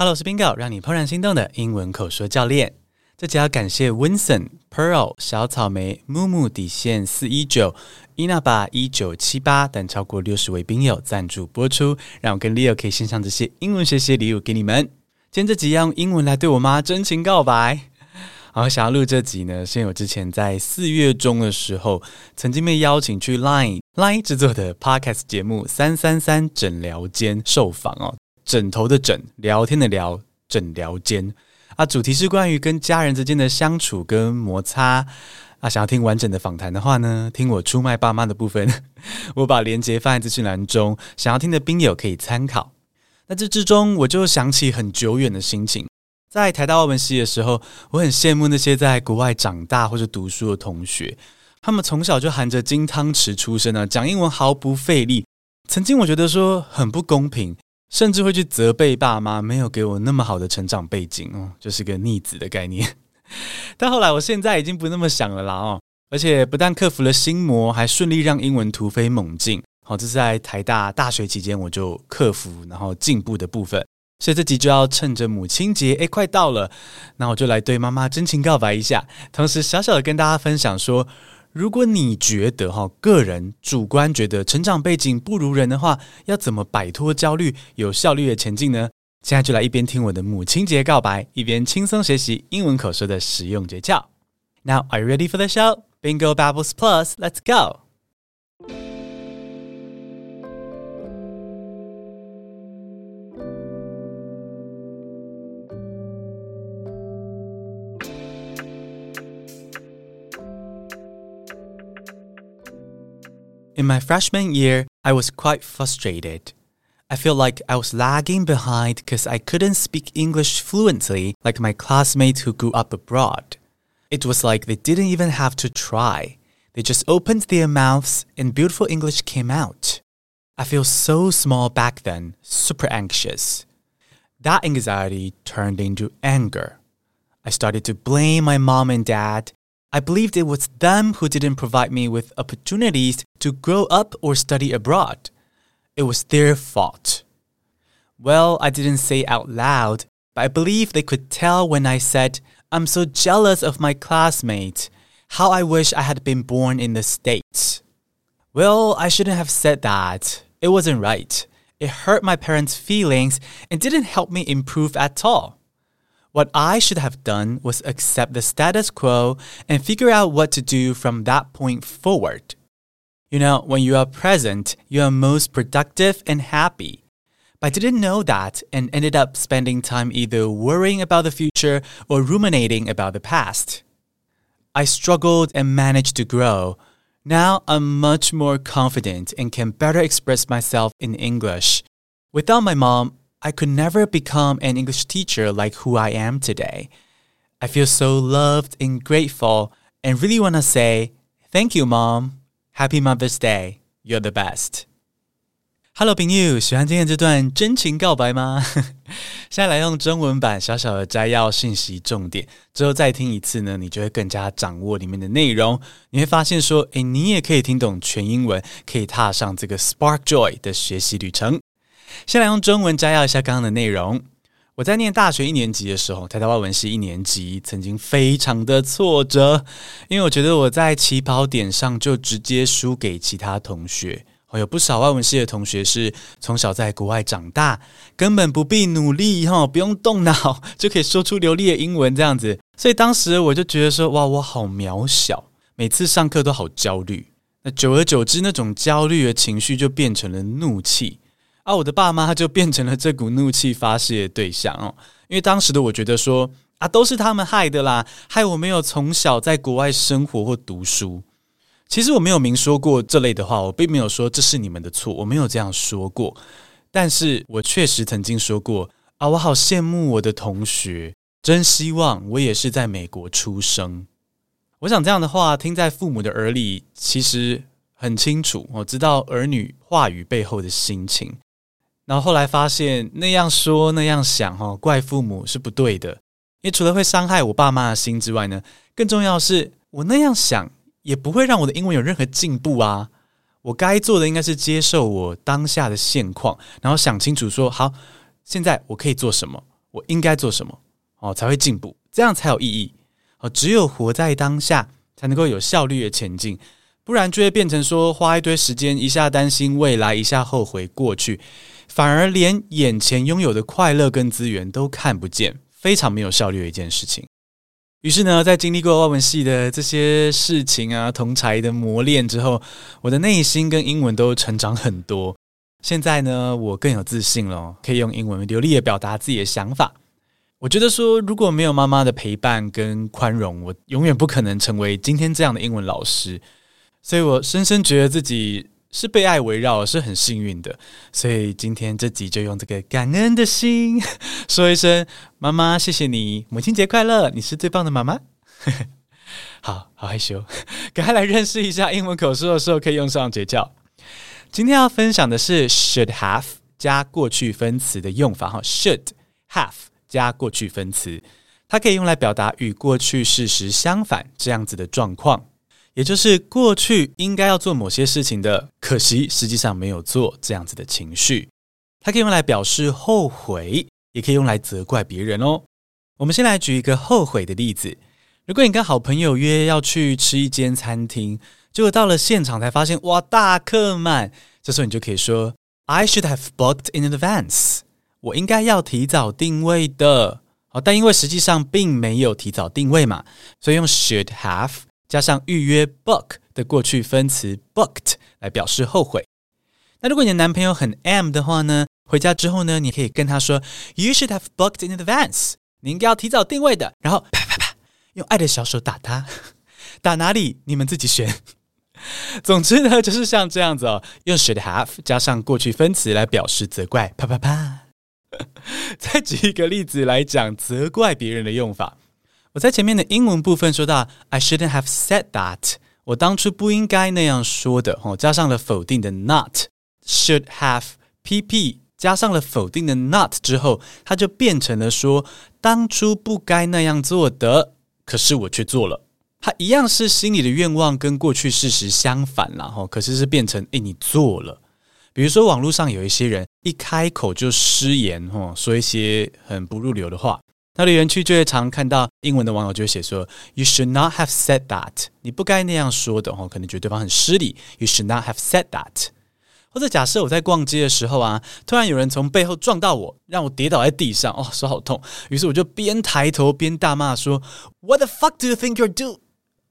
Hello，我是 Bingo，让你怦然心动的英文口说教练。这集要感谢 Vincent、Pearl、小草莓、木木底线四一九、伊娜巴一九七八等超过六十位宾友赞助播出，让我跟 Leo 可以献上这些英文学习礼物给你们。今天这集要用英文来对我妈真情告白。好，想要录这集呢，是因为我之前在四月中的时候，曾经被邀请去 Line Line 制作的 Podcast 节目三三三诊疗间受访哦。枕头的枕，聊天的聊，诊聊间啊，主题是关于跟家人之间的相处跟摩擦啊。想要听完整的访谈的话呢，听我出卖爸妈的部分，我把连接放在资讯栏中，想要听的宾友可以参考。那这之中，我就想起很久远的心情，在台大外文系的时候，我很羡慕那些在国外长大或者读书的同学，他们从小就含着金汤匙出生啊，讲英文毫不费力。曾经我觉得说很不公平。甚至会去责备爸妈没有给我那么好的成长背景哦，就是个逆子的概念。但后来我现在已经不那么想了啦哦，而且不但克服了心魔，还顺利让英文突飞猛进。好，这是在台大大学期间我就克服然后进步的部分。所以这集就要趁着母亲节诶，快到了，那我就来对妈妈真情告白一下，同时小小的跟大家分享说。如果你觉得哈，个人主观觉得成长背景不如人的话，要怎么摆脱焦虑，有效率的前进呢？现在就来一边听我的母亲节告白，一边轻松学习英文口说的实用诀窍。Now, are you ready for the show? Bingo Babbles Plus, let's go! My freshman year, I was quite frustrated. I feel like I was lagging behind because I couldn't speak English fluently like my classmates who grew up abroad. It was like they didn't even have to try. They just opened their mouths and beautiful English came out. I feel so small back then, super anxious. That anxiety turned into anger. I started to blame my mom and dad I believed it was them who didn't provide me with opportunities to grow up or study abroad. It was their fault. Well, I didn't say out loud, but I believe they could tell when I said, I'm so jealous of my classmates. How I wish I had been born in the States. Well, I shouldn't have said that. It wasn't right. It hurt my parents' feelings and didn't help me improve at all. What I should have done was accept the status quo and figure out what to do from that point forward. You know, when you are present, you are most productive and happy. But I didn't know that and ended up spending time either worrying about the future or ruminating about the past. I struggled and managed to grow. Now I'm much more confident and can better express myself in English. Without my mom, I could never become an English teacher like who I am today. I feel so loved and grateful and really want to say thank you, Mom. Happy Mother's Day. You're the best. Hello，朋友，喜欢今天这段真情告白吗？现在来用中文版小小的摘要信息重点，之后再听一次呢，你就会更加掌握里面的内容。你会发现说，诶，你也可以听懂全英文，可以踏上这个 Spark Joy 的学习旅程。 先来用中文摘要一下刚刚的内容。我在念大学一年级的时候，台大外文系一年级，曾经非常的挫折，因为我觉得我在起跑点上就直接输给其他同学。有不少外文系的同学是从小在国外长大，根本不必努力哈，不用动脑 就可以说出流利的英文这样子。所以当时我就觉得说，哇，我好渺小，每次上课都好焦虑。那久而久之，那种焦虑的情绪就变成了怒气。啊，我的爸妈就变成了这股怒气发泄的对象哦。因为当时的我觉得说啊，都是他们害的啦，害我没有从小在国外生活或读书。其实我没有明说过这类的话，我并没有说这是你们的错，我没有这样说过。但是我确实曾经说过啊，我好羡慕我的同学，真希望我也是在美国出生。我想这样的话听在父母的耳里，其实很清楚，我知道儿女话语背后的心情。然后后来发现那样说那样想哈，怪父母是不对的，因为除了会伤害我爸妈的心之外呢，更重要的是我那样想也不会让我的英文有任何进步啊。我该做的应该是接受我当下的现况，然后想清楚说好，现在我可以做什么，我应该做什么？哦，才会进步，这样才有意义。哦。只有活在当下，才能够有效率的前进，不然就会变成说花一堆时间，一下担心未来，一下后悔过去，反而连眼前拥有的快乐跟资源都看不见，非常没有效率的一件事情。于是呢，在经历过外文系的这些事情啊，同才的磨练之后，我的内心跟英文都成长很多。现在呢，我更有自信了，可以用英文流利的表达自己的想法。我觉得说，如果没有妈妈的陪伴跟宽容，我永远不可能成为今天这样的英文老师。所以我深深觉得自己是被爱围绕，是很幸运的。所以今天这集就用这个感恩的心 说一声：妈妈，谢谢你，母亲节快乐，你是最棒的妈妈。好好害羞，赶快来认识一下英文口说的时候可以用上诀窍。今天要分享的是 should have 加过去分词的用法哈，should have 加过去分词，它可以用来表达与过去事实相反这样子的状况，也就是过去应该要做某些事情的，可惜实际上没有做这样子的情绪。它可以用来表示后悔，也可以用来责怪别人哦。我们先来举一个后悔的例子：如果你跟好朋友约要去吃一间餐厅。结果到了现场才发现，哇，大客满。这时候你就可以说，I should have booked in advance。我应该要提早订位的。好，但因为实际上并没有提早订位嘛，所以用 should have 加上预约 book 的过去分词 booked 来表示后悔。那如果你的男朋友很 am 的话呢，回家之后呢，你可以跟他说，You should have booked in advance。你应该要提早定位的。然后啪啪啪，用爱的小手打他，打哪里？你们自己选。总之呢，就是像这样子哦，用 should have 加上过去分词来表示责怪，啪啪啪。再举一个例子来讲责怪别人的用法。我在前面的英文部分说到，I shouldn't have said that，我当初不应该那样说的哦，加上了否定的 not，should have pp 加上了否定的 not 之后，它就变成了说当初不该那样做的，可是我却做了。它一样是心里的愿望跟过去事实相反了哈，可是是变成诶，你做了。比如说网络上有一些人一开口就失言哈，说一些很不入流的话，那留言区就会常看到英文的网友就会写说，You should not have said that，你不该那样说的哈，可能觉得对方很失礼。You should not have said that。或者假设我在逛街的时候啊，突然有人从背后撞到我，让我跌倒在地上，哦，手好痛。于是我就边抬头边大骂说，What the fuck do you think you're do？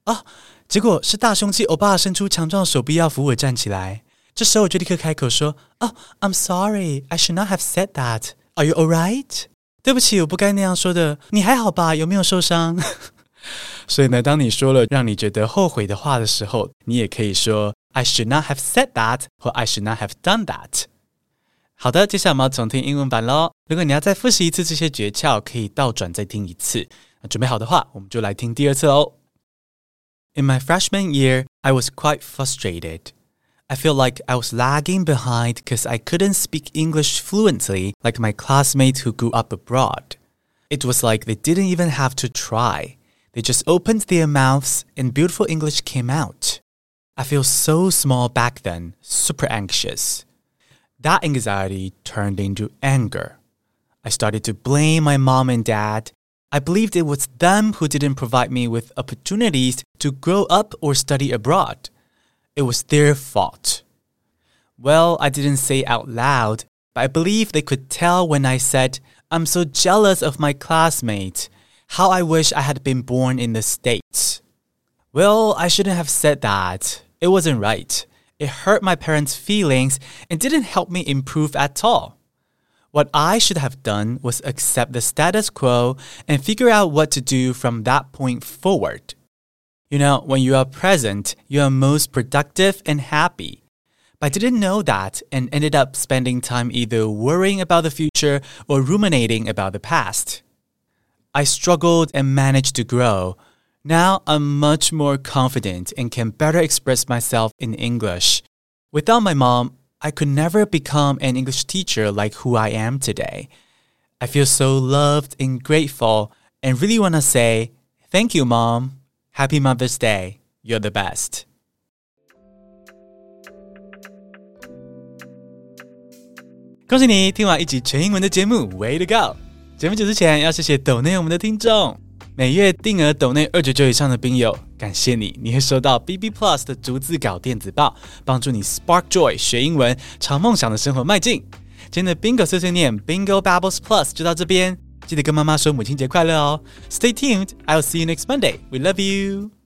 啊！结果是大胸肌欧巴伸出强壮手臂要扶我站起来。这时候我就立刻开口说：“哦、oh,，I'm sorry, I should not have said that. Are you all right？对不起，我不该那样说的。你还好吧？有没有受伤？所以呢，当你说了让你觉得后悔的话的时候，你也可以说 “I should not have said that” 或 “I should not have done that”。好的，接下来我们要重听英文版喽。如果你要再复习一次这些诀窍，可以倒转再听一次。准备好的话，我们就来听第二次哦。In my freshman year, I was quite frustrated. I feel like I was lagging behind because I couldn't speak English fluently like my classmates who grew up abroad. It was like they didn't even have to try. They just opened their mouths and beautiful English came out. I feel so small back then, super anxious. That anxiety turned into anger. I started to blame my mom and dad I believed it was them who didn't provide me with opportunities to grow up or study abroad. It was their fault. Well, I didn't say out loud, but I believe they could tell when I said, I'm so jealous of my classmate. How I wish I had been born in the States. Well, I shouldn't have said that. It wasn't right. It hurt my parents' feelings and didn't help me improve at all. What I should have done was accept the status quo and figure out what to do from that point forward. You know, when you are present, you are most productive and happy. But I didn't know that and ended up spending time either worrying about the future or ruminating about the past. I struggled and managed to grow. Now I'm much more confident and can better express myself in English. Without my mom, I could never become an English teacher like who I am today. I feel so loved and grateful and really want to say thank you, Mom. Happy Mother's Day. You're the best. 恭喜你听完一集全英文的节目，Way to go！节目结束前要谢谢抖内我们的听众，每月定额抖内二九九以上的宾友，感谢你，你会收到 B B Plus 的逐字稿电子报，帮助你 Spark Joy 学英文，朝梦想的生活迈进。今天的 Bingo 碎碎念 Bingo Babbles Plus 就到这边，记得跟妈妈说母亲节快乐哦。Stay tuned, I'll see you next Monday. We love you.